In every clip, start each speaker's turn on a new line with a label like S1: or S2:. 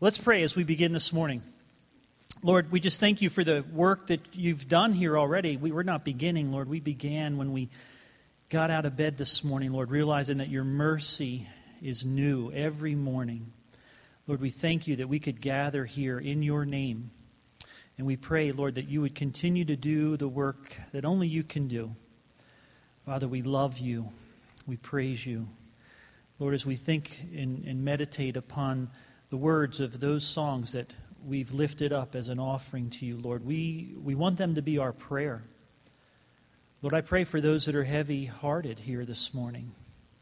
S1: Let's pray as we begin this morning. Lord, we just thank you for the work that you've done here already. We, we're not beginning, Lord. We began when we got out of bed this morning, Lord, realizing that your mercy is new every morning. Lord, we thank you that we could gather here in your name. And we pray, Lord, that you would continue to do the work that only you can do. Father, we love you. We praise you. Lord, as we think and, and meditate upon the words of those songs that we've lifted up as an offering to you, Lord, we, we want them to be our prayer. Lord, I pray for those that are heavy hearted here this morning,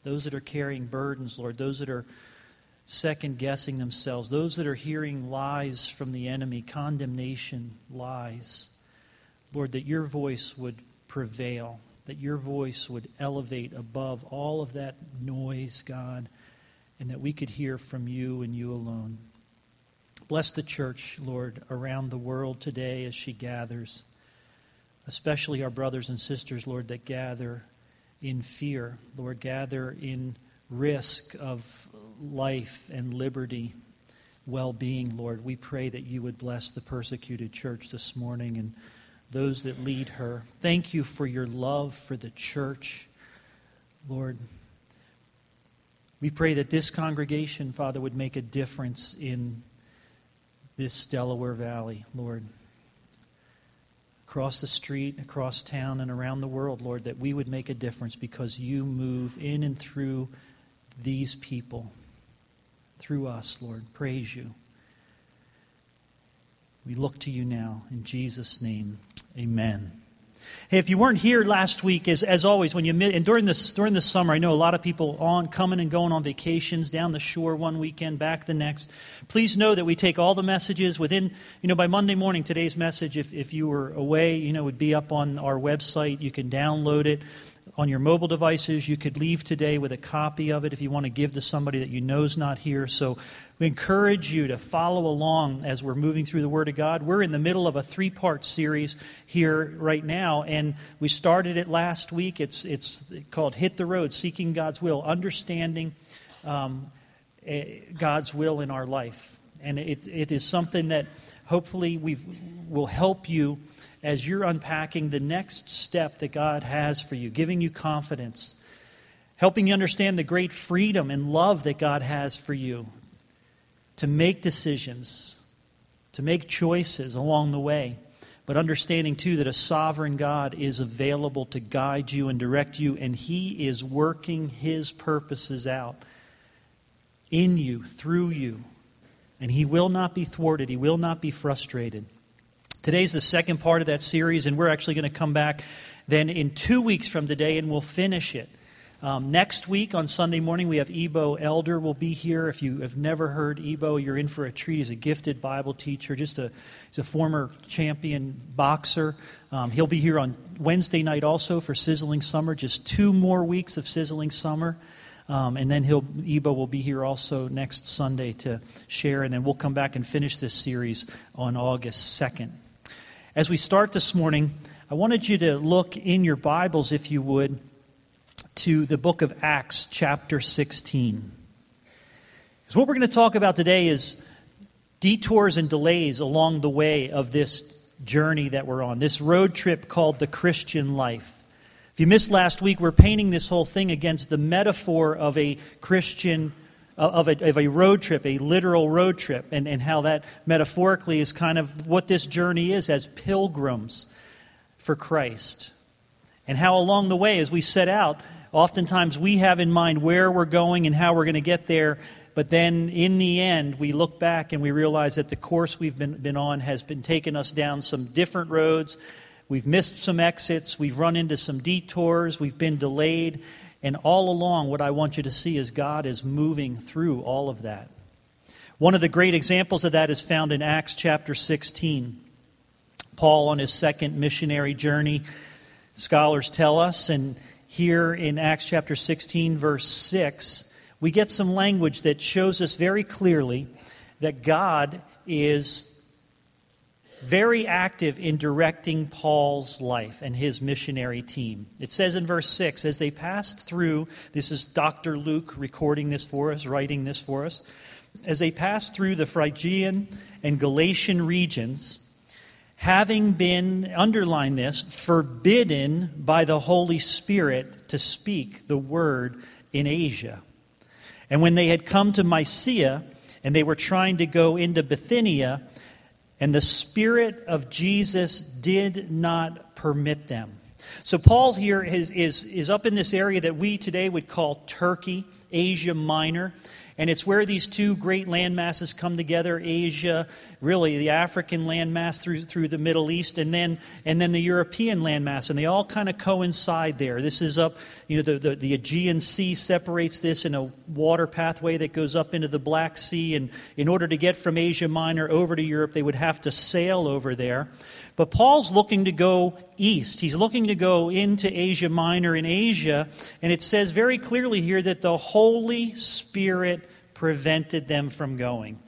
S1: those that are carrying burdens, Lord, those that are second guessing themselves, those that are hearing lies from the enemy, condemnation, lies. Lord, that your voice would prevail that your voice would elevate above all of that noise, God, and that we could hear from you and you alone. Bless the church, Lord, around the world today as she gathers, especially our brothers and sisters, Lord, that gather in fear, Lord, gather in risk of life and liberty, well being, Lord. We pray that you would bless the persecuted church this morning and those that lead her. Thank you for your love for the church, Lord. We pray that this congregation, Father, would make a difference in this Delaware Valley, Lord. Across the street, across town, and around the world, Lord, that we would make a difference because you move in and through these people, through us, Lord. Praise you. We look to you now. In Jesus' name. Amen. Hey, if you weren't here last week, as, as always, when you and during this during the summer, I know a lot of people on coming and going on vacations down the shore one weekend, back the next. Please know that we take all the messages within, you know, by Monday morning. Today's message, if if you were away, you know, would be up on our website. You can download it on your mobile devices. You could leave today with a copy of it if you want to give to somebody that you know is not here. So we encourage you to follow along as we're moving through the Word of God. We're in the middle of a three part series here right now, and we started it last week. It's, it's called Hit the Road Seeking God's Will, Understanding um, eh, God's Will in Our Life. And it, it is something that hopefully we will help you as you're unpacking the next step that God has for you, giving you confidence, helping you understand the great freedom and love that God has for you to make decisions, to make choices along the way, but understanding too that a sovereign God is available to guide you and direct you, and He is working His purposes out in you, through you. And He will not be thwarted, He will not be frustrated. Today's the second part of that series, and we're actually going to come back then in two weeks from today and we'll finish it. Um, next week on Sunday morning, we have Ebo Elder will be here. If you have never heard Ebo, you're in for a treat. He's a gifted Bible teacher, just a, he's a former champion boxer. Um, he'll be here on Wednesday night also for Sizzling Summer, just two more weeks of Sizzling Summer. Um, and then he'll, Ebo will be here also next Sunday to share, and then we'll come back and finish this series on August 2nd. As we start this morning, I wanted you to look in your Bibles, if you would, to the book of Acts, chapter 16. Because what we're going to talk about today is detours and delays along the way of this journey that we're on, this road trip called the Christian life. If you missed last week, we're painting this whole thing against the metaphor of a Christian of a, of a road trip, a literal road trip, and, and how that metaphorically is kind of what this journey is as pilgrims for Christ. And how along the way, as we set out, oftentimes we have in mind where we're going and how we're going to get there, but then in the end, we look back and we realize that the course we've been, been on has been taking us down some different roads. We've missed some exits, we've run into some detours, we've been delayed, and all along, what I want you to see is God is moving through all of that. One of the great examples of that is found in Acts chapter 16. Paul on his second missionary journey, scholars tell us, and here in Acts chapter 16, verse 6, we get some language that shows us very clearly that God is very active in directing Paul's life and his missionary team. It says in verse 6 as they passed through, this is Dr. Luke recording this for us, writing this for us. as they passed through the Phrygian and Galatian regions, having been, underline this, forbidden by the Holy Spirit to speak the word in Asia. And when they had come to Mysia, and they were trying to go into Bithynia, and the Spirit of Jesus did not permit them. So Paul here is, is, is up in this area that we today would call Turkey, Asia Minor. And it's where these two great land masses come together Asia, really the African landmass through, through the Middle East, and then, and then the European landmass. And they all kind of coincide there. This is up, you know, the, the, the Aegean Sea separates this in a water pathway that goes up into the Black Sea. And in order to get from Asia Minor over to Europe, they would have to sail over there. But Paul's looking to go east. He's looking to go into Asia Minor in Asia. And it says very clearly here that the Holy Spirit prevented them from going.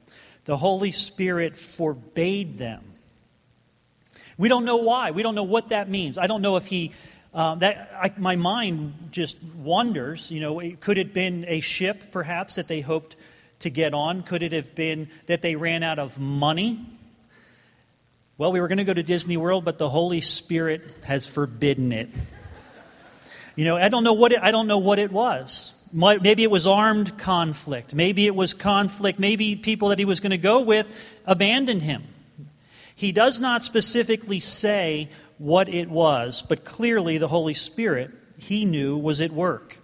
S1: The Holy Spirit forbade them. We don't know why. We don't know what that means. I don't know if he. Um, that I, my mind just wonders. You know, could it been a ship, perhaps, that they hoped to get on? Could it have been that they ran out of money? Well, we were going to go to Disney World, but the Holy Spirit has forbidden it. You know, I don't know what it, I don't know what it was. Maybe it was armed conflict. Maybe it was conflict. Maybe people that he was going to go with abandoned him. He does not specifically say what it was, but clearly the Holy Spirit, he knew, was at work.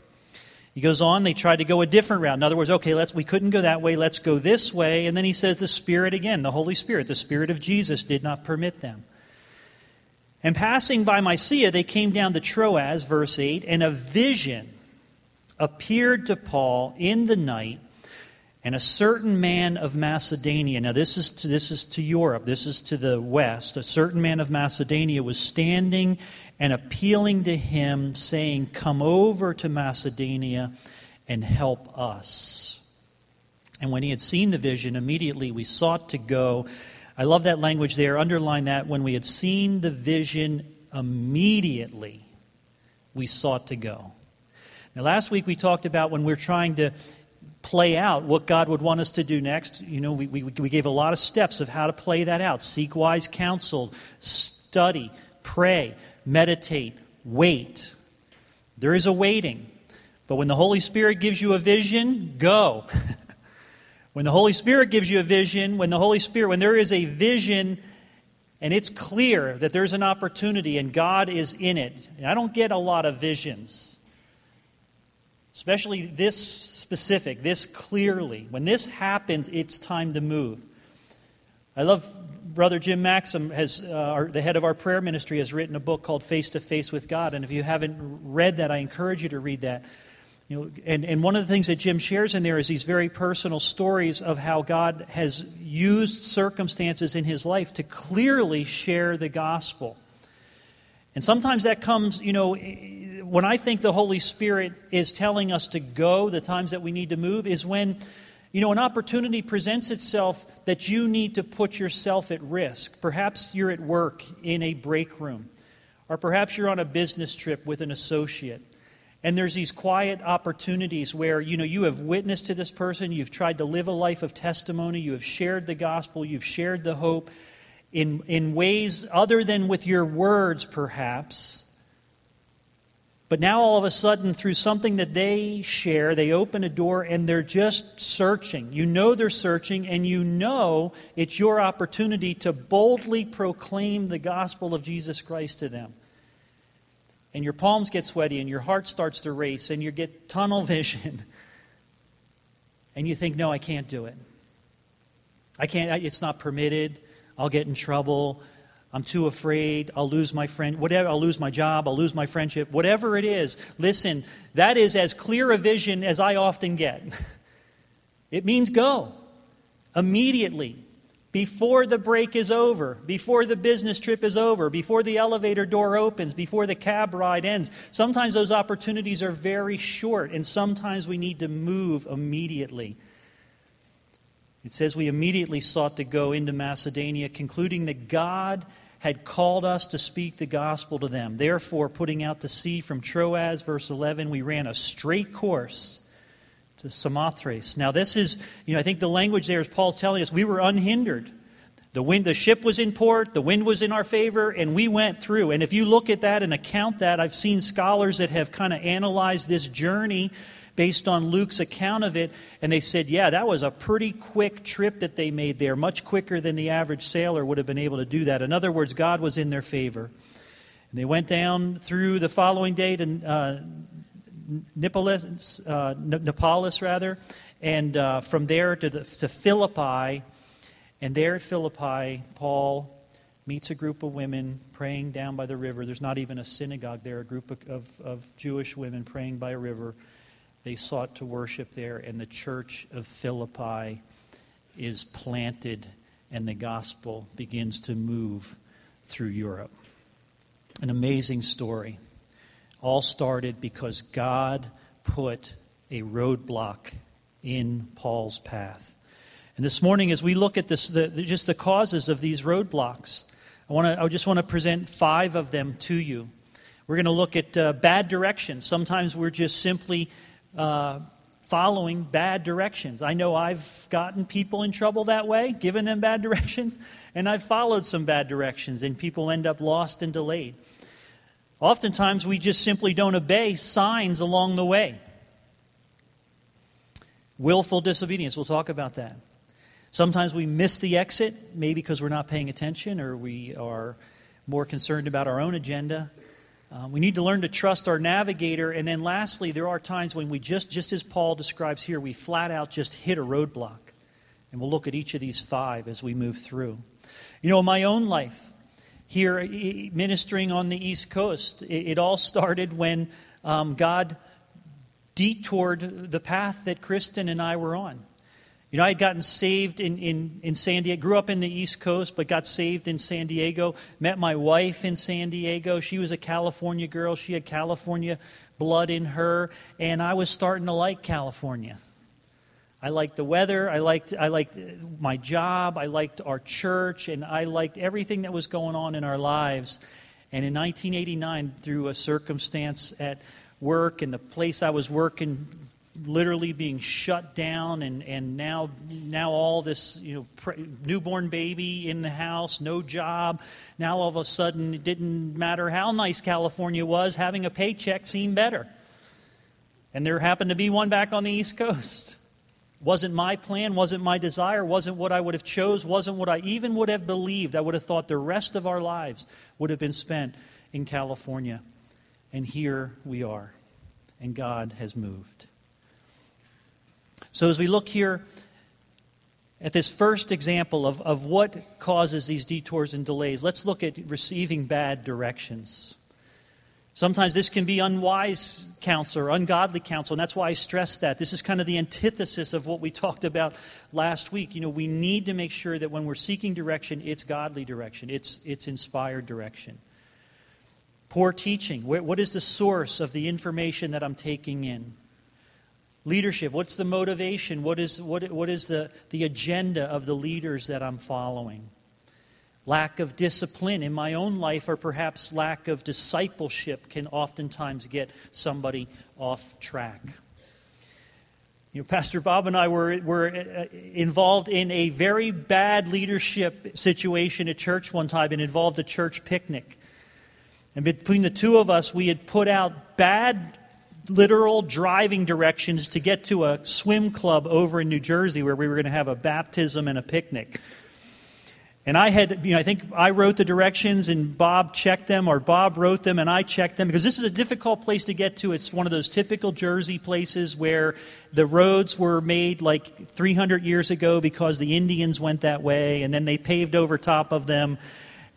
S1: He goes on, they tried to go a different route. In other words, okay, let's, we couldn't go that way, let's go this way. And then he says the Spirit again, the Holy Spirit, the Spirit of Jesus did not permit them. And passing by Mysia, they came down to Troas, verse 8, and a vision appeared to Paul in the night, and a certain man of Macedonia, now this is to, this is to Europe, this is to the west, a certain man of Macedonia was standing and appealing to him, saying, Come over to Macedonia and help us. And when he had seen the vision, immediately we sought to go. I love that language there. Underline that. When we had seen the vision, immediately we sought to go. Now, last week we talked about when we're trying to play out what God would want us to do next. You know, we, we, we gave a lot of steps of how to play that out seek wise counsel, study, pray, meditate, wait. There is a waiting. But when the Holy Spirit gives you a vision, go. when the Holy Spirit gives you a vision, when the Holy Spirit, when there is a vision and it's clear that there's an opportunity and God is in it. And I don't get a lot of visions, especially this specific, this clearly. When this happens, it's time to move. I love Brother Jim Maxim, has, uh, our, the head of our prayer ministry, has written a book called Face to Face with God. And if you haven't read that, I encourage you to read that. You know, and, and one of the things that Jim shares in there is these very personal stories of how God has used circumstances in his life to clearly share the gospel. And sometimes that comes, you know, when I think the Holy Spirit is telling us to go, the times that we need to move, is when you know, an opportunity presents itself that you need to put yourself at risk. Perhaps you're at work in a break room, or perhaps you're on a business trip with an associate. And there's these quiet opportunities where, you know, you have witnessed to this person, you've tried to live a life of testimony, you have shared the gospel, you've shared the hope in, in ways other than with your words, perhaps. But now, all of a sudden, through something that they share, they open a door and they're just searching. You know they're searching, and you know it's your opportunity to boldly proclaim the gospel of Jesus Christ to them. And your palms get sweaty, and your heart starts to race, and you get tunnel vision. And you think, no, I can't do it. I can't, it's not permitted. I'll get in trouble. I'm too afraid. I'll lose my friend. Whatever. I'll lose my job. I'll lose my friendship. Whatever it is. Listen, that is as clear a vision as I often get. It means go immediately. Before the break is over, before the business trip is over, before the elevator door opens, before the cab ride ends. Sometimes those opportunities are very short, and sometimes we need to move immediately. It says we immediately sought to go into Macedonia, concluding that God had called us to speak the gospel to them. Therefore, putting out to sea from Troas, verse 11, we ran a straight course to Samothrace. Now, this is, you know, I think the language there is Paul's telling us we were unhindered. The wind, the ship was in port, the wind was in our favor, and we went through. And if you look at that and account that, I've seen scholars that have kind of analyzed this journey based on Luke's account of it, and they said, yeah, that was a pretty quick trip that they made there, much quicker than the average sailor would have been able to do that. In other words, God was in their favor. And they went down through the following day to uh, Neapolis, uh, rather, and uh, from there to, the, to Philippi. And there at Philippi, Paul meets a group of women praying down by the river. There's not even a synagogue there, a group of, of, of Jewish women praying by a river. They sought to worship there, and the church of Philippi is planted, and the gospel begins to move through Europe. An amazing story. All started because God put a roadblock in Paul's path. And this morning, as we look at this, the, just the causes of these roadblocks, I, wanna, I just want to present five of them to you. We're going to look at uh, bad directions. Sometimes we're just simply uh, following bad directions. I know I've gotten people in trouble that way, given them bad directions, and I've followed some bad directions, and people end up lost and delayed. Oftentimes, we just simply don't obey signs along the way. Willful disobedience, we'll talk about that. Sometimes we miss the exit, maybe because we're not paying attention or we are more concerned about our own agenda. Uh, we need to learn to trust our navigator. And then lastly, there are times when we just, just as Paul describes here, we flat out just hit a roadblock. And we'll look at each of these five as we move through. You know, in my own life, here ministering on the East Coast, it, it all started when um, God detoured the path that Kristen and I were on. You know, I had gotten saved in, in, in San Diego, grew up in the East Coast, but got saved in San Diego. Met my wife in San Diego. She was a California girl. She had California blood in her, and I was starting to like California. I liked the weather. I liked, I liked my job. I liked our church. And I liked everything that was going on in our lives. And in 1989, through a circumstance at work and the place I was working literally being shut down and, and now now all this you know pre- newborn baby in the house no job. Now all of a sudden it didn't matter how nice california was having a paycheck seemed better. And there happened to be one back on the east coast. Wasn't my plan wasn't my desire wasn't what i would have chose wasn't what i even would have believed. I would have thought the rest of our lives would have been spent in california. And here we are. And god has moved so, as we look here at this first example of, of what causes these detours and delays, let's look at receiving bad directions. Sometimes this can be unwise counsel or ungodly counsel, and that's why I stress that. This is kind of the antithesis of what we talked about last week. You know, we need to make sure that when we're seeking direction, it's godly direction, it's, it's inspired direction. Poor teaching. What is the source of the information that I'm taking in? Leadership, what's the motivation? What is, what, what is the, the agenda of the leaders that I'm following? Lack of discipline in my own life, or perhaps lack of discipleship, can oftentimes get somebody off track. You know, Pastor Bob and I were, were uh, involved in a very bad leadership situation at church one time and involved a church picnic. And between the two of us, we had put out bad literal driving directions to get to a swim club over in New Jersey where we were going to have a baptism and a picnic. And I had, you know, I think I wrote the directions and Bob checked them, or Bob wrote them and I checked them because this is a difficult place to get to. It's one of those typical Jersey places where the roads were made like 300 years ago because the Indians went that way and then they paved over top of them.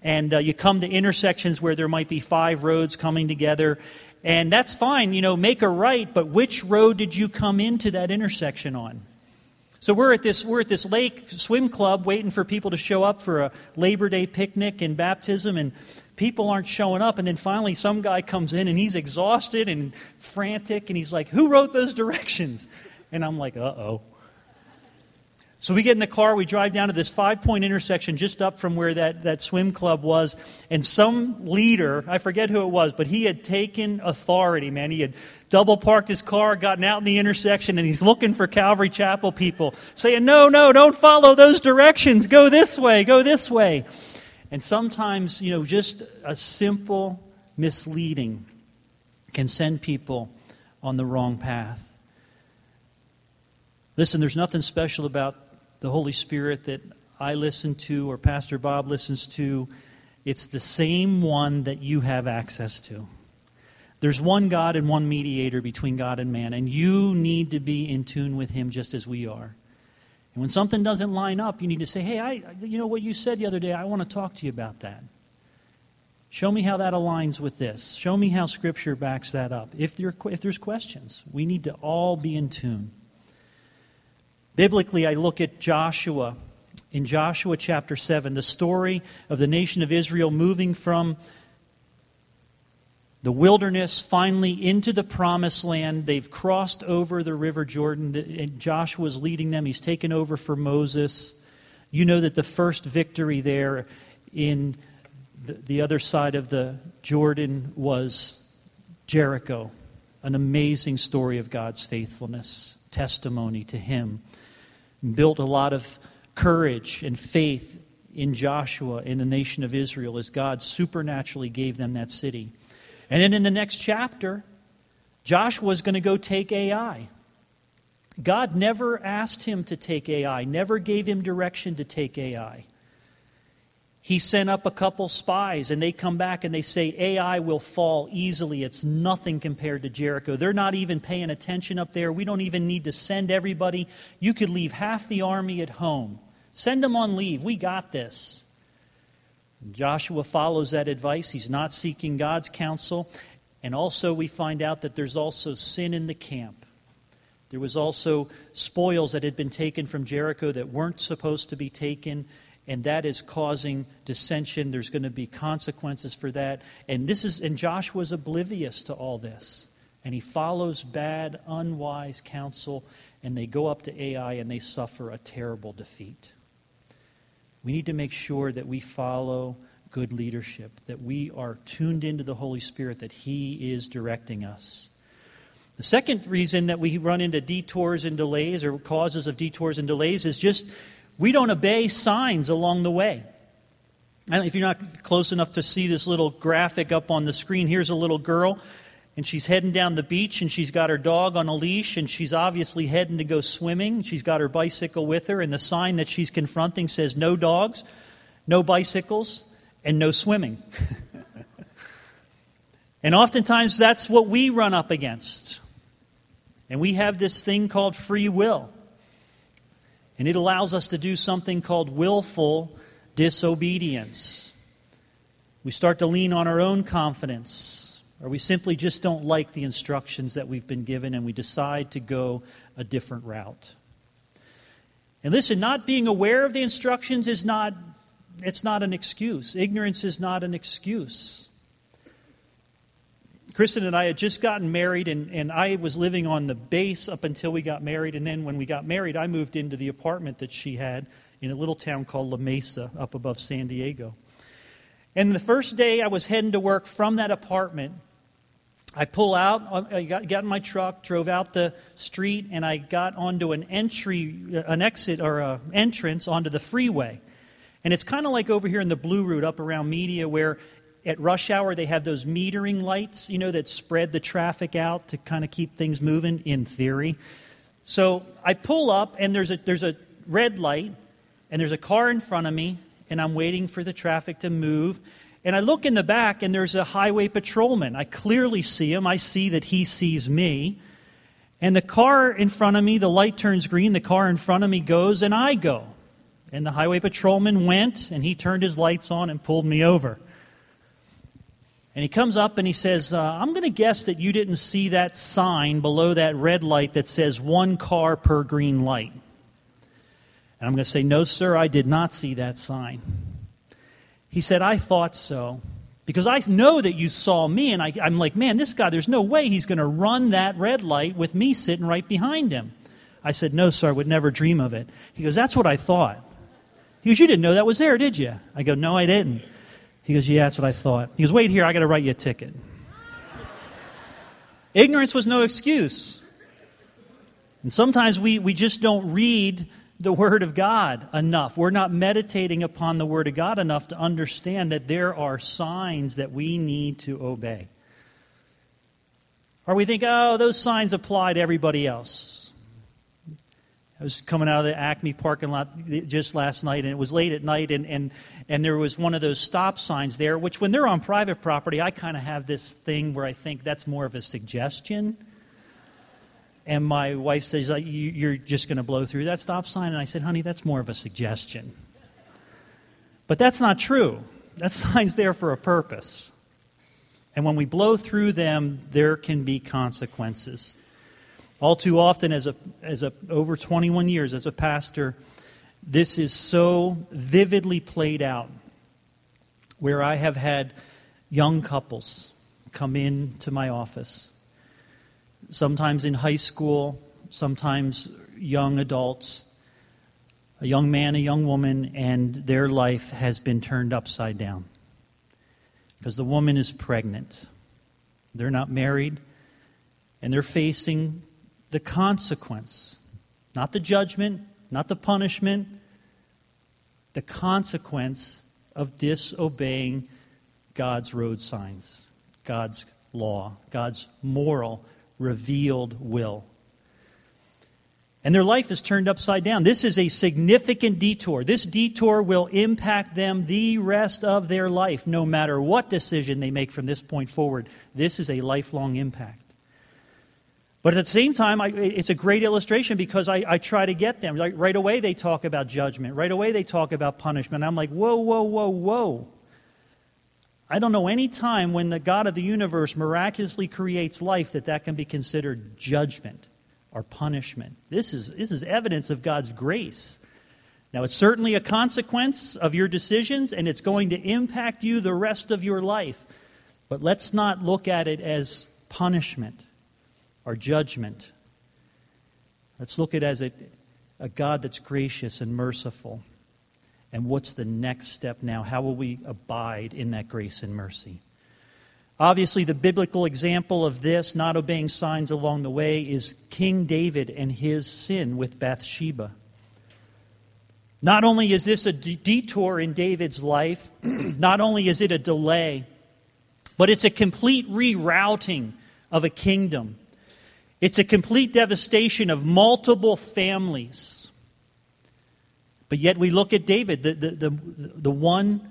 S1: And uh, you come to intersections where there might be five roads coming together. And that's fine, you know, make a right, but which road did you come into that intersection on? So we're at this we're at this lake swim club waiting for people to show up for a Labor Day picnic and baptism and people aren't showing up and then finally some guy comes in and he's exhausted and frantic and he's like, "Who wrote those directions?" And I'm like, "Uh-oh." So we get in the car, we drive down to this five point intersection just up from where that, that swim club was, and some leader, I forget who it was, but he had taken authority, man. He had double parked his car, gotten out in the intersection, and he's looking for Calvary Chapel people, saying, No, no, don't follow those directions. Go this way, go this way. And sometimes, you know, just a simple misleading can send people on the wrong path. Listen, there's nothing special about the Holy Spirit that I listen to or Pastor Bob listens to, it's the same one that you have access to. There's one God and one mediator between God and man, and you need to be in tune with Him just as we are. And when something doesn't line up, you need to say, Hey, I, you know what you said the other day? I want to talk to you about that. Show me how that aligns with this. Show me how Scripture backs that up. If, there, if there's questions, we need to all be in tune. Biblically, I look at Joshua in Joshua chapter 7, the story of the nation of Israel moving from the wilderness finally into the promised land. They've crossed over the river Jordan. And Joshua's leading them. He's taken over for Moses. You know that the first victory there in the, the other side of the Jordan was Jericho. An amazing story of God's faithfulness, testimony to Him built a lot of courage and faith in Joshua in the nation of Israel as God supernaturally gave them that city. And then in the next chapter, Joshua is going to go take Ai. God never asked him to take Ai, never gave him direction to take Ai he sent up a couple spies and they come back and they say Ai will fall easily. It's nothing compared to Jericho. They're not even paying attention up there. We don't even need to send everybody. You could leave half the army at home. Send them on leave. We got this. Joshua follows that advice. He's not seeking God's counsel. And also, we find out that there's also sin in the camp. There was also spoils that had been taken from Jericho that weren't supposed to be taken and that is causing dissension. There's going to be consequences for that. And this is and Joshua's oblivious to all this. And he follows bad, unwise counsel, and they go up to Ai and they suffer a terrible defeat. We need to make sure that we follow good leadership, that we are tuned into the Holy Spirit, that He is directing us. The second reason that we run into detours and delays or causes of detours and delays is just we don't obey signs along the way. And if you're not close enough to see this little graphic up on the screen, here's a little girl, and she's heading down the beach, and she's got her dog on a leash, and she's obviously heading to go swimming. She's got her bicycle with her, and the sign that she's confronting says, No dogs, no bicycles, and no swimming. and oftentimes that's what we run up against. And we have this thing called free will. And it allows us to do something called willful disobedience. We start to lean on our own confidence, or we simply just don't like the instructions that we've been given and we decide to go a different route. And listen, not being aware of the instructions is not it's not an excuse. Ignorance is not an excuse. Kristen and I had just gotten married, and, and I was living on the base up until we got married. And then when we got married, I moved into the apartment that she had in a little town called La Mesa up above San Diego. And the first day I was heading to work from that apartment, I pull out, I got, got in my truck, drove out the street, and I got onto an entry, an exit or an entrance onto the freeway. And it's kind of like over here in the Blue Route up around Media, where at rush hour, they have those metering lights, you know, that spread the traffic out to kind of keep things moving, in theory. So I pull up, and there's a, there's a red light, and there's a car in front of me, and I'm waiting for the traffic to move. And I look in the back, and there's a highway patrolman. I clearly see him. I see that he sees me. And the car in front of me, the light turns green, the car in front of me goes, and I go. And the highway patrolman went, and he turned his lights on and pulled me over. And he comes up and he says, uh, I'm going to guess that you didn't see that sign below that red light that says one car per green light. And I'm going to say, No, sir, I did not see that sign. He said, I thought so. Because I know that you saw me, and I, am like, man, this guy, there's no way he's going to run that red light with me sitting right behind him. I said, No, sir, I would never dream of it. He goes, That's what I thought. He goes, You didn't know that was there, did you? I go, No, I didn't. He goes, Yeah, that's what I thought. He goes, Wait here, I got to write you a ticket. Ignorance was no excuse. And sometimes we, we just don't read the Word of God enough. We're not meditating upon the Word of God enough to understand that there are signs that we need to obey. Or we think, oh, those signs apply to everybody else. I was coming out of the Acme parking lot just last night, and it was late at night, and, and, and there was one of those stop signs there, which, when they're on private property, I kind of have this thing where I think that's more of a suggestion. And my wife says, You're just going to blow through that stop sign? And I said, Honey, that's more of a suggestion. But that's not true. That sign's there for a purpose. And when we blow through them, there can be consequences. All too often, as a, as a, over 21 years as a pastor, this is so vividly played out where I have had young couples come in to my office, sometimes in high school, sometimes young adults, a young man, a young woman, and their life has been turned upside down because the woman is pregnant. They're not married, and they're facing the consequence. Not the judgment, not the punishment, the consequence of disobeying God's road signs, God's law, God's moral, revealed will and their life is turned upside down. This is a significant detour. This detour will impact them the rest of their life, no matter what decision they make from this point forward. This is a lifelong impact. But at the same time, I, it's a great illustration because I, I try to get them. Like right away, they talk about judgment. Right away, they talk about punishment. I'm like, whoa, whoa, whoa, whoa. I don't know any time when the God of the universe miraculously creates life that that can be considered judgment or punishment. This is, this is evidence of God's grace. Now, it's certainly a consequence of your decisions, and it's going to impact you the rest of your life. But let's not look at it as punishment or judgment. Let's look at it as a, a God that's gracious and merciful. And what's the next step now? How will we abide in that grace and mercy? Obviously, the biblical example of this, not obeying signs along the way, is King David and his sin with Bathsheba. Not only is this a detour in David's life, not only is it a delay, but it's a complete rerouting of a kingdom. It's a complete devastation of multiple families. But yet we look at David, the, the, the, the one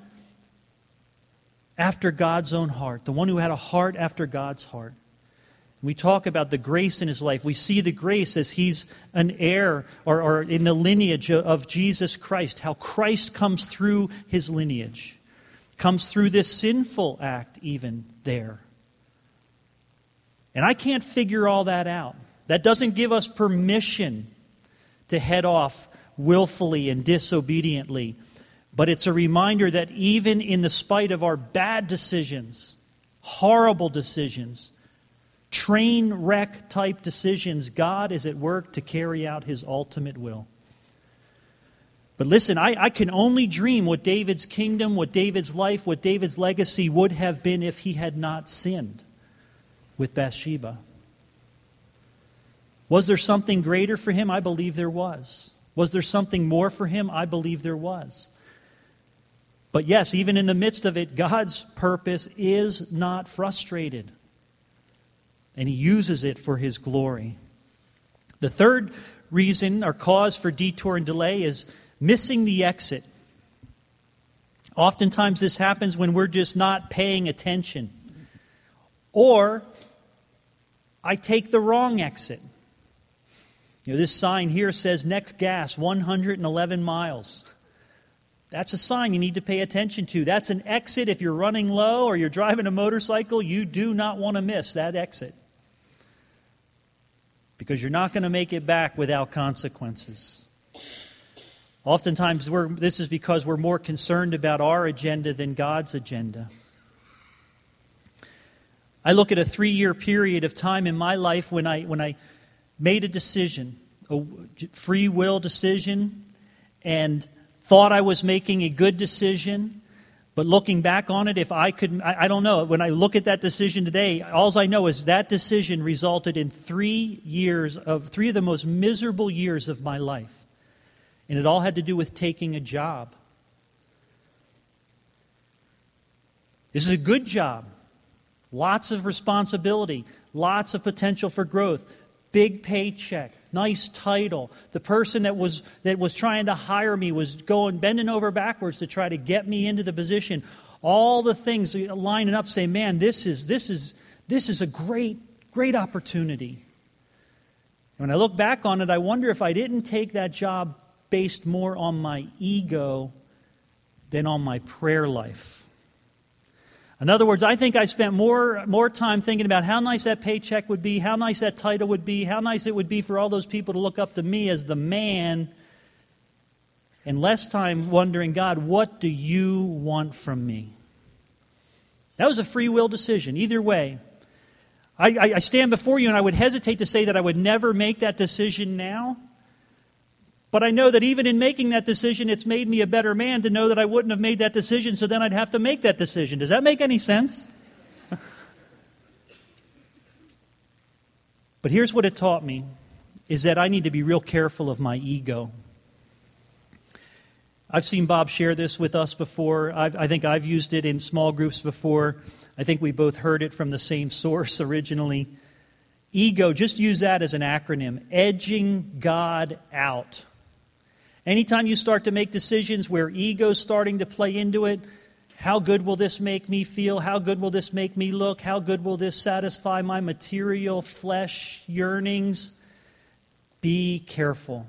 S1: after God's own heart, the one who had a heart after God's heart. We talk about the grace in his life. We see the grace as he's an heir or, or, in the lineage of Jesus Christ, how Christ comes through his lineage, comes through this sinful act, even there. And I can't figure all that out. That doesn't give us permission to head off willfully and disobediently but it's a reminder that even in the spite of our bad decisions, horrible decisions, train wreck type decisions, God is at work to carry out his ultimate will. But listen, I, I, can only dream what David's kingdom, what David's life, what David's legacy would have been if he had not sinned with Bathsheba. Was there something greater for him? I believe there was. Was there something more for him? I believe there was. But yes, even in the midst of it, God's purpose is not frustrated. And He uses it for His glory. The third reason or cause for detour and delay is missing the exit. Oftentimes, this happens when we're just not paying attention. Or I take the wrong exit. You know, this sign here says next gas 111 miles. That's a sign you need to pay attention to. That's an exit. If you're running low or you're driving a motorcycle, you do not want to miss that exit. Because you're not going to make it back without consequences. Oftentimes, this is because we're more concerned about our agenda than God's agenda. I look at a three year period of time in my life when I, when I made a decision a free will decision and thought I was making a good decision. But looking back on it, if I could, I, I, don't know. When I look at that decision today, all I know is that decision resulted in three years of, three of the most miserable years of my life. And it all had to do with taking a job. This is a good job. Lots of responsibility, lots of potential for growth, big paycheck, nice title. The person that was, that was trying to hire me was going, bending over backwards to try to get me into the position. All the things lining up say, man, this is, this is, this is a great, great opportunity. And when I look back on it, I wonder if I didn't take that job based more on my ego than on my prayer life. In other words, I think I spent more, more time thinking about how nice that paycheck would be, how nice that title would be, how nice it would be for all those people to look up to me as the man, and less time wondering, God, what do you want from me? That was a free will decision, either way. I, I, I stand before you and I would hesitate to say that I would never make that decision now. But I know that even in making that decision, it's made me a better man to know that I wouldn't have made that decision, so then I'd have to make that decision. Does that make any sense? but here's what it taught me is that I need to be real careful of my ego. I've seen Bob share this with us before. I've, i think I've used it in small groups before. I think we both heard it from the same source originally. Ego, just use that as an acronym edging God out. Anytime you start to make decisions where ego's starting to play into it, how good will this make me feel? How good will this make me look? How good will this satisfy my material flesh yearnings? Be careful.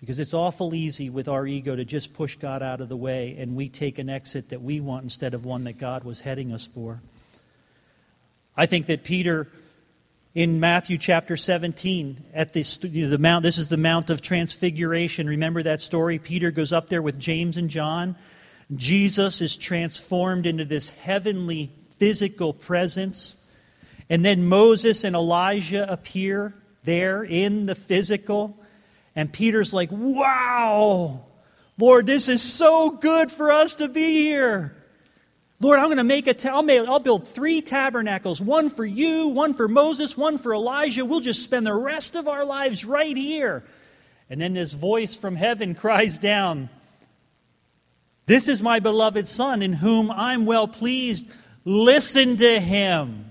S1: Because it's awful easy with our ego to just push God out of the way and we take an exit that we want instead of one that God was heading us for. I think that Peter in Matthew chapter 17 at this, the mount. This is the Mount of Transfiguration. Remember that story? Peter goes up there with James and John. Jesus is transformed into this heavenly physical presence. And then Moses and Elijah appear there in the physical. And Peter's like, wow, Lord, this is so good for us to be here. Lord, I'm going to make a, ta- I'll, build three tabernacles one for you, one for Moses, one for Elijah. We'll just spend the rest of our lives right here. And then this voice from heaven cries down, This is my beloved Son, in whom I'm well pleased. Listen to him.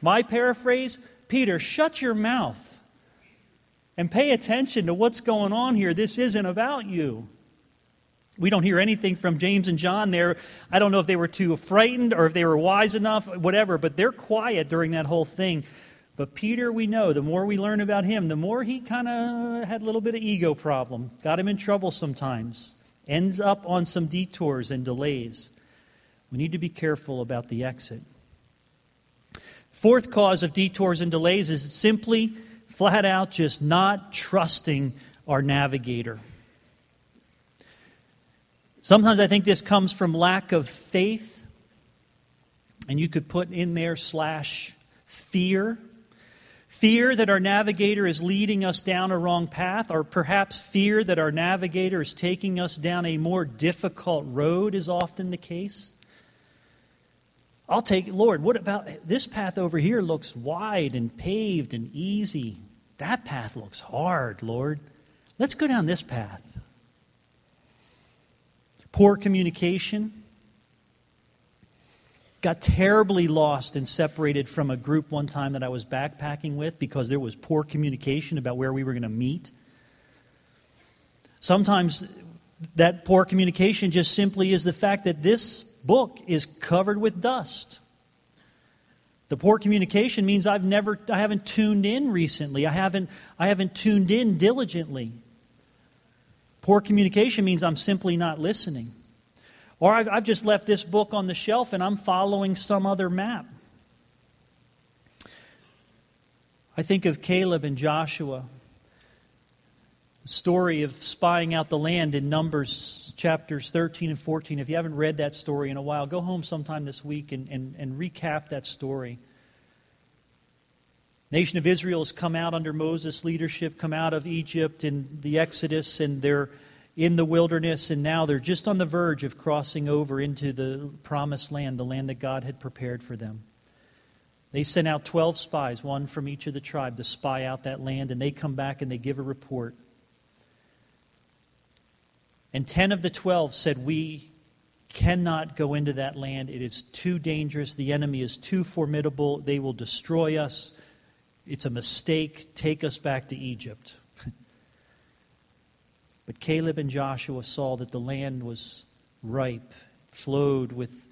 S1: My paraphrase Peter, shut your mouth and pay attention to what's going on here. This isn't about you. We don't hear anything from James and John there. I don't know if they were too frightened or if they were wise enough, whatever, but they're quiet during that whole thing. But Peter, we know, the more we learn about him, the more he kind of had a little bit of ego problem, got him in trouble sometimes, ends up on some detours and delays. We need to be careful about the exit. Fourth cause of detours and delays is simply, flat out, just not trusting our navigator. Sometimes I think this comes from lack of faith. And you could put in there slash fear. Fear that our navigator is leading us down a wrong path, or perhaps fear that our navigator is taking us down a more difficult road, is often the case. I'll take, Lord, what about this path over here looks wide and paved and easy? That path looks hard, Lord. Let's go down this path. Poor communication. Got terribly lost and separated from a group one time that I was backpacking with because there was poor communication about where we were going to meet. Sometimes that poor communication just simply is the fact that this book is covered with dust. The poor communication means I've never I haven't tuned in recently. I haven't I haven't tuned in diligently. Poor communication means I'm simply not listening. Or I've, I've just left this book on the shelf and I'm following some other map. I think of Caleb and Joshua, the story of spying out the land in Numbers chapters 13 and 14. If you haven't read that story in a while, go home sometime this week and, and, and recap that story. Nation of Israel has come out under Moses' leadership, come out of Egypt in the Exodus, and they're in the wilderness, and now they're just on the verge of crossing over into the promised land, the land that God had prepared for them. They sent out 12 spies, one from each of the tribe, to spy out that land, and they come back and they give a report. And 10 of the 12 said, We cannot go into that land. It is too dangerous. The enemy is too formidable. They will destroy us. It's a mistake. Take us back to Egypt. but Caleb and Joshua saw that the land was ripe, flowed with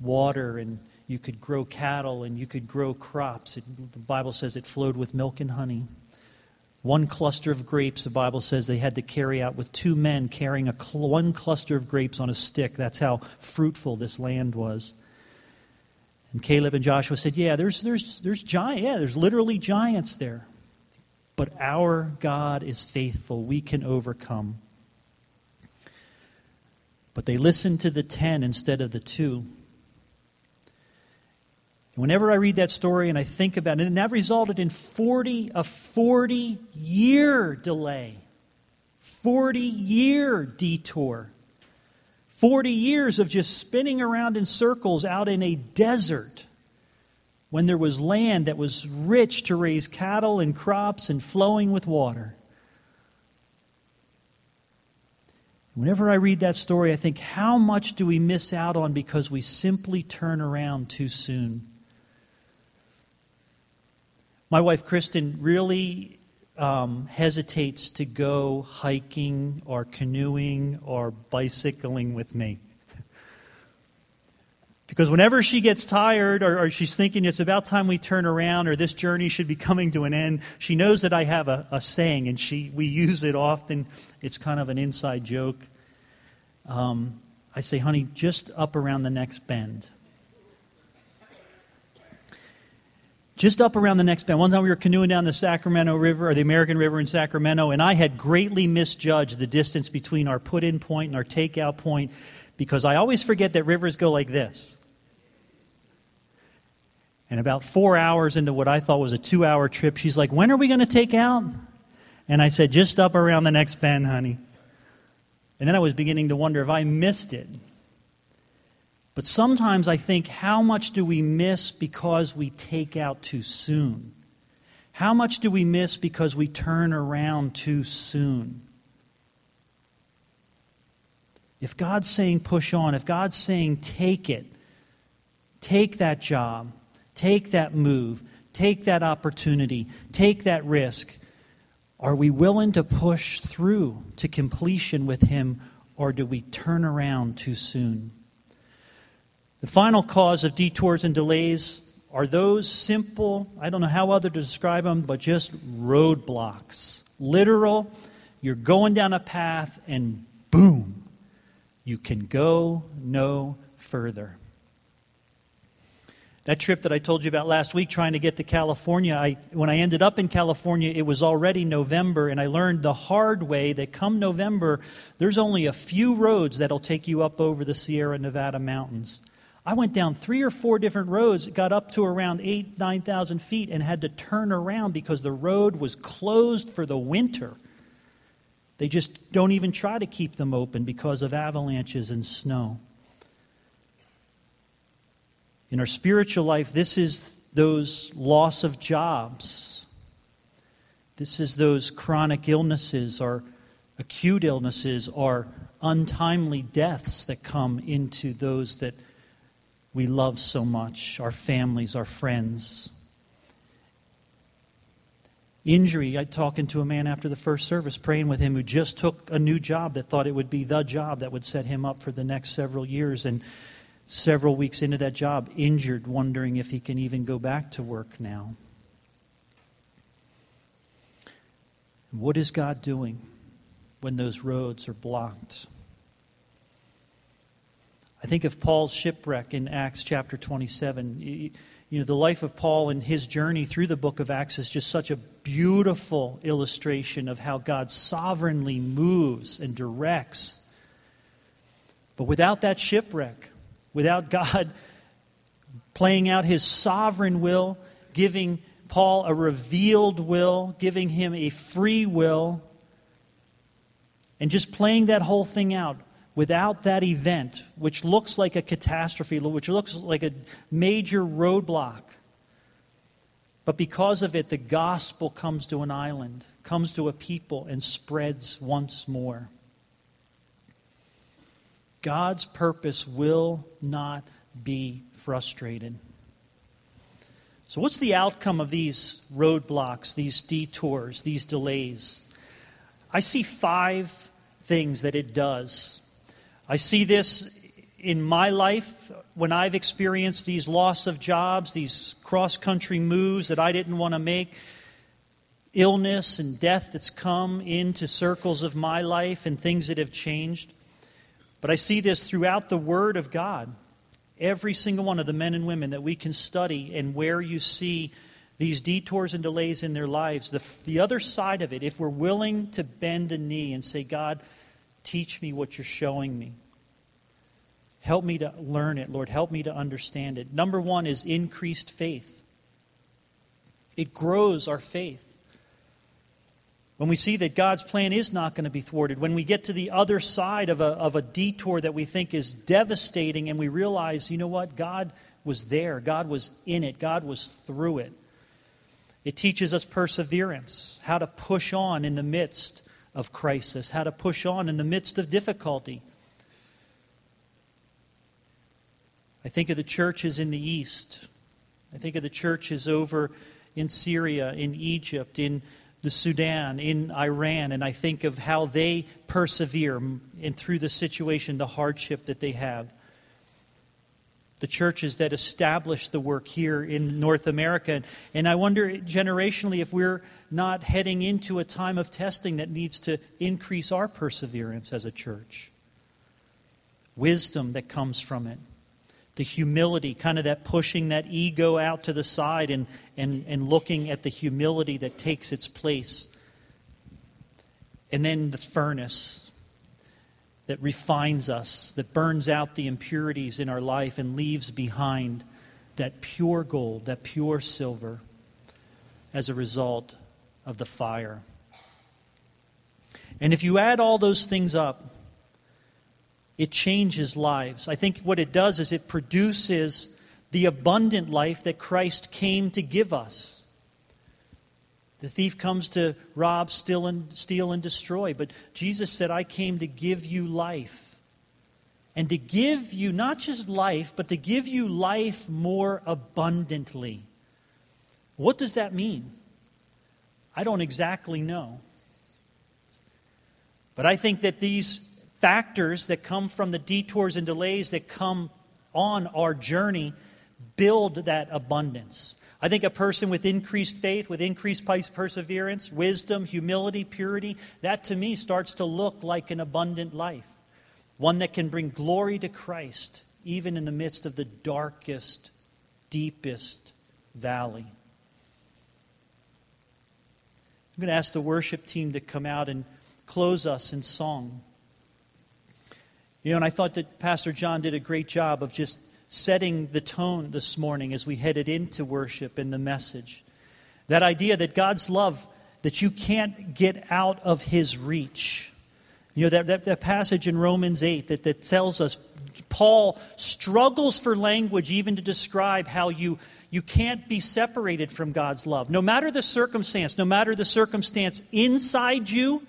S1: water, and you could grow cattle and you could grow crops. It, the Bible says it flowed with milk and honey. One cluster of grapes, the Bible says they had to carry out with two men carrying a cl- one cluster of grapes on a stick. That's how fruitful this land was. And Caleb and Joshua said, Yeah, there's, there's, there's giant, yeah, there's literally giants there. But our God is faithful. We can overcome. But they listened to the ten instead of the two. Whenever I read that story and I think about it, and that resulted in 40, a 40 year delay, 40 year detour, 40 years of just spinning around in circles out in a desert when there was land that was rich to raise cattle and crops and flowing with water. Whenever I read that story, I think, how much do we miss out on because we simply turn around too soon? My wife, Kristen, really um, hesitates to go hiking or canoeing or bicycling with me. because whenever she gets tired or, or, she's thinking it's about time we turn around or this journey should be coming to an end, she knows that I have a, a saying and she, we use it often. It's kind of an inside joke. Um, I say, honey, just up around the next bend. Just up around the next bend. One time we were canoeing down the Sacramento River, or the American River in Sacramento, and I had greatly misjudged the distance between our put in point and our takeout point because I always forget that rivers go like this. And about four hours into what I thought was a two hour trip, she's like, When are we going to take out? And I said, Just up around the next bend, honey. And then I was beginning to wonder if I missed it. But sometimes I think, how much do we miss because we take out too soon? How much do we miss because we turn around too soon? If God's saying push on, if God's saying take it, take that job, take that move, take that opportunity, take that risk, are we willing to push through to completion with Him, or do we turn around too soon? The final cause of detours and delays are those simple, I don't know how other to describe them, but just roadblocks. Literal, you're going down a path and boom, you can go no further. That trip that I told you about last week, trying to get to California, I, when I ended up in California, it was already November, and I learned the hard way that come November, there's only a few roads that'll take you up over the Sierra Nevada mountains. I went down three or four different roads, got up to around eight, 9,000 feet, and had to turn around because the road was closed for the winter. They just don't even try to keep them open because of avalanches and snow. In our spiritual life, this is those loss of jobs. This is those chronic illnesses or acute illnesses or untimely deaths that come into those that we love so much, our families, our friends. Injury, I talking to a man after the first service, praying with him who just took a new job that thought it would be the job that would set him up for the next several years. And several weeks into that job, injured, wondering if he can even go back to work now. What is God doing when those roads are blocked? I think of Paul's shipwreck in Acts chapter 27. You know, the life of Paul and his journey through the book of Acts is just such a beautiful illustration of how God sovereignly moves and directs. But without that shipwreck, without God playing out his sovereign will, giving Paul a revealed will, giving him a free will, and just playing that whole thing out without that event, which looks like a catastrophe, which looks like a major roadblock. But because of it, the gospel comes to an island, comes to a people, and spreads once more. God's purpose will not be frustrated. So, what's the outcome of these roadblocks, these detours, these delays? I see five things that it does. I see this in my life when I've experienced these loss of jobs, these cross country moves that I didn't want to make, illness and death that's come into circles of my life, and things that have changed. But I see this throughout the Word of God. Every single one of the men and women that we can study, and where you see these detours and delays in their lives, the, the other side of it, if we're willing to bend a knee and say, God, teach me what you're showing me. Help me to learn it, Lord. Help me to understand it. Number one is increased faith. It grows our faith. When we see that God's plan is not going to be thwarted, when we get to the other side of a, of a detour that we think is devastating, and we realize, you know what? God was there, God was in it, God was through it. It teaches us perseverance, how to push on in the midst of crisis, how to push on in the midst of difficulty. I think of the churches in the East. I think of the churches over in Syria, in Egypt, in the Sudan, in Iran, and I think of how they persevere and through the situation, the hardship that they have. The churches that established the work here in North America. And I wonder generationally if we're not heading into a time of testing that needs to increase our perseverance as a church. Wisdom that comes from it the humility, kind of that pushing that ego out to the side and, and, and looking at the humility that takes its place. And then the furnace that refines us, that burns out the impurities in our life and leaves behind that pure gold, that pure silver as a result of the fire. And if you add all those things up, it changes lives. I think what it does is it produces the abundant life that Christ came to give us. The thief comes to rob, steal, and, steal, and destroy. But Jesus said, I came to give you life. And to give you not just life, but to give you life more abundantly. What does that mean? I don't exactly know. But I think that these factors that come from the detours and delays that come on our journey build that abundance. I think a person with increased faith, with increased perseverance, wisdom, humility, purity, that to me starts to look like an abundant life. One that can bring glory to Christ even in the midst of the darkest, deepest valley. I'm going to ask the worship team to come out and close us in song. You know, and I thought that Pastor John did a great job of just setting the tone this morning as we headed into worship and the message. That idea that God's love, that you can't get out of his reach. You know, that, that, that passage in Romans 8 that, that tells us Paul struggles for language even to describe how you, you can't be separated from God's love. No matter the circumstance, no matter the circumstance inside you,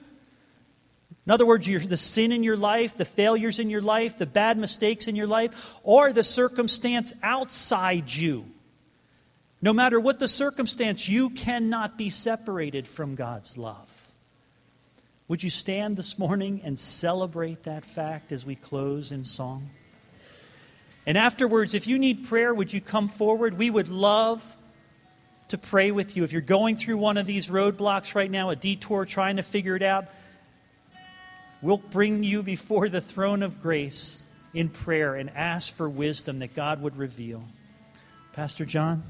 S1: in other words, the sin in your life, the failures in your life, the bad mistakes in your life, or the circumstance outside you. No matter what the circumstance, you cannot be separated from God's love. Would you stand this morning and celebrate that fact as we close in song? And afterwards, if you need prayer, would you come forward? We would love to pray with you. If you're going through one of these roadblocks right now, a detour, trying to figure it out, We'll bring you before the throne of grace in prayer and ask for wisdom that God would reveal. Pastor John?